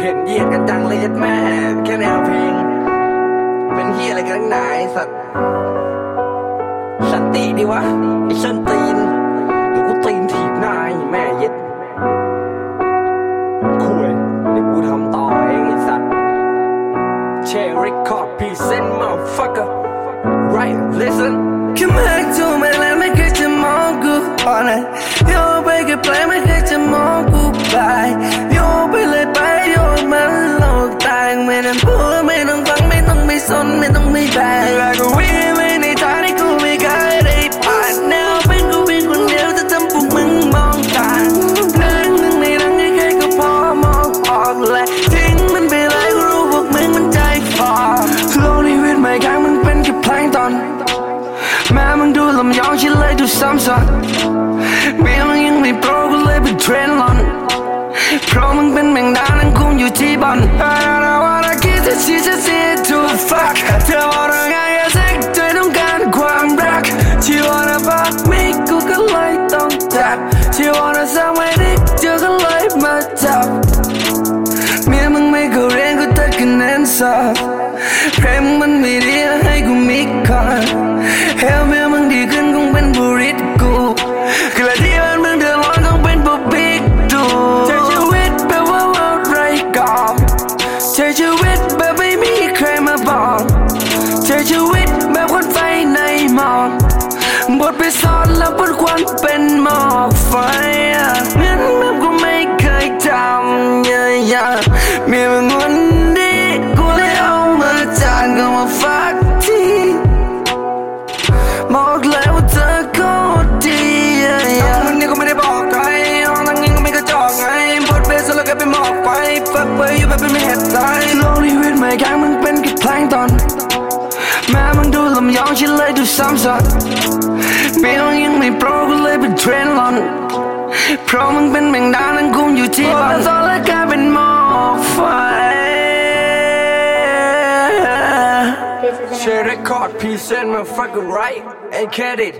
เห็นเหยียดกันจังเลยยัดแม่แค่แนวเพลง เป็นเฮียอะไรกันนักหนาไอสัตว์สติดีวะไอ้ชันตีนเดี๋ยวกูตีนถีบหน้าไอ้แม่เย็ดคุยเดี๋ยวกูทำต่อเองไอ้สัตว์เชริคอร์ดพรีเซนต์ motherfucker right listen แค่ไม่ให้เธอไม่แล้วไม่เคยจะมองกูอ่อ ไม่ต้องไม่แบกแล้วก็วิ่งไปในทางที่กูไม่เคยได้ผ่านแนวเป็นกูวิ่งคนเดียวจะทำพวกมึงมองตางเรื่งหนึ่งในนั้นแค่ก็พอมองออกและทิ้งมันไปเลยกูรู้พวกมึงมันใจฟอโลกนี้วิตไม่ค้างมันเป็นแค่เพลงตอนแม้มึงดูลำยองฉันเลยดูซ้ำซ้อนเมียมึงยังไม่โปรก็เลยเป็นเทรนด์ She wanna suck my dick เธอก็เลยมาจับเมียมึงไม่เข้าเรียนก็ตัดคะแนนสอบเพลงมันไม่ดีให้กูมีคอนเฮลเมียมึงดีขึ้นคงเป็นบุริตกูกระที่บ้านมึงเดือดร้อนคงเป็นบุบิ๊กดูใช้ชีวิตแบบว่าว่าไรกอนใช้ชีวิตแบบไม่มีใครมาบอกใช้ชีวิตแบบคนไฟในหมอกบทไปสอนแล้วบนควันเป็นหมอ ฟักไปอยู่แบบเป็นม่เห็ดตายโลกนี้วิตไม่แข็งมึงเป็นแค่แพลงตอนแม้มึงดูลำยองฉันเลยดูซ้ำซ้อนเปียงยังไม่โปรก็เลยเป็นเทรนด์ลอนเพราะมึงเป็นแมงดานั่งคุมอยู่ที่บ้านตอนแรกกลายเป็นหมอกไฟเชริคอร์ดพรีเซนต์ motherfucker right and get it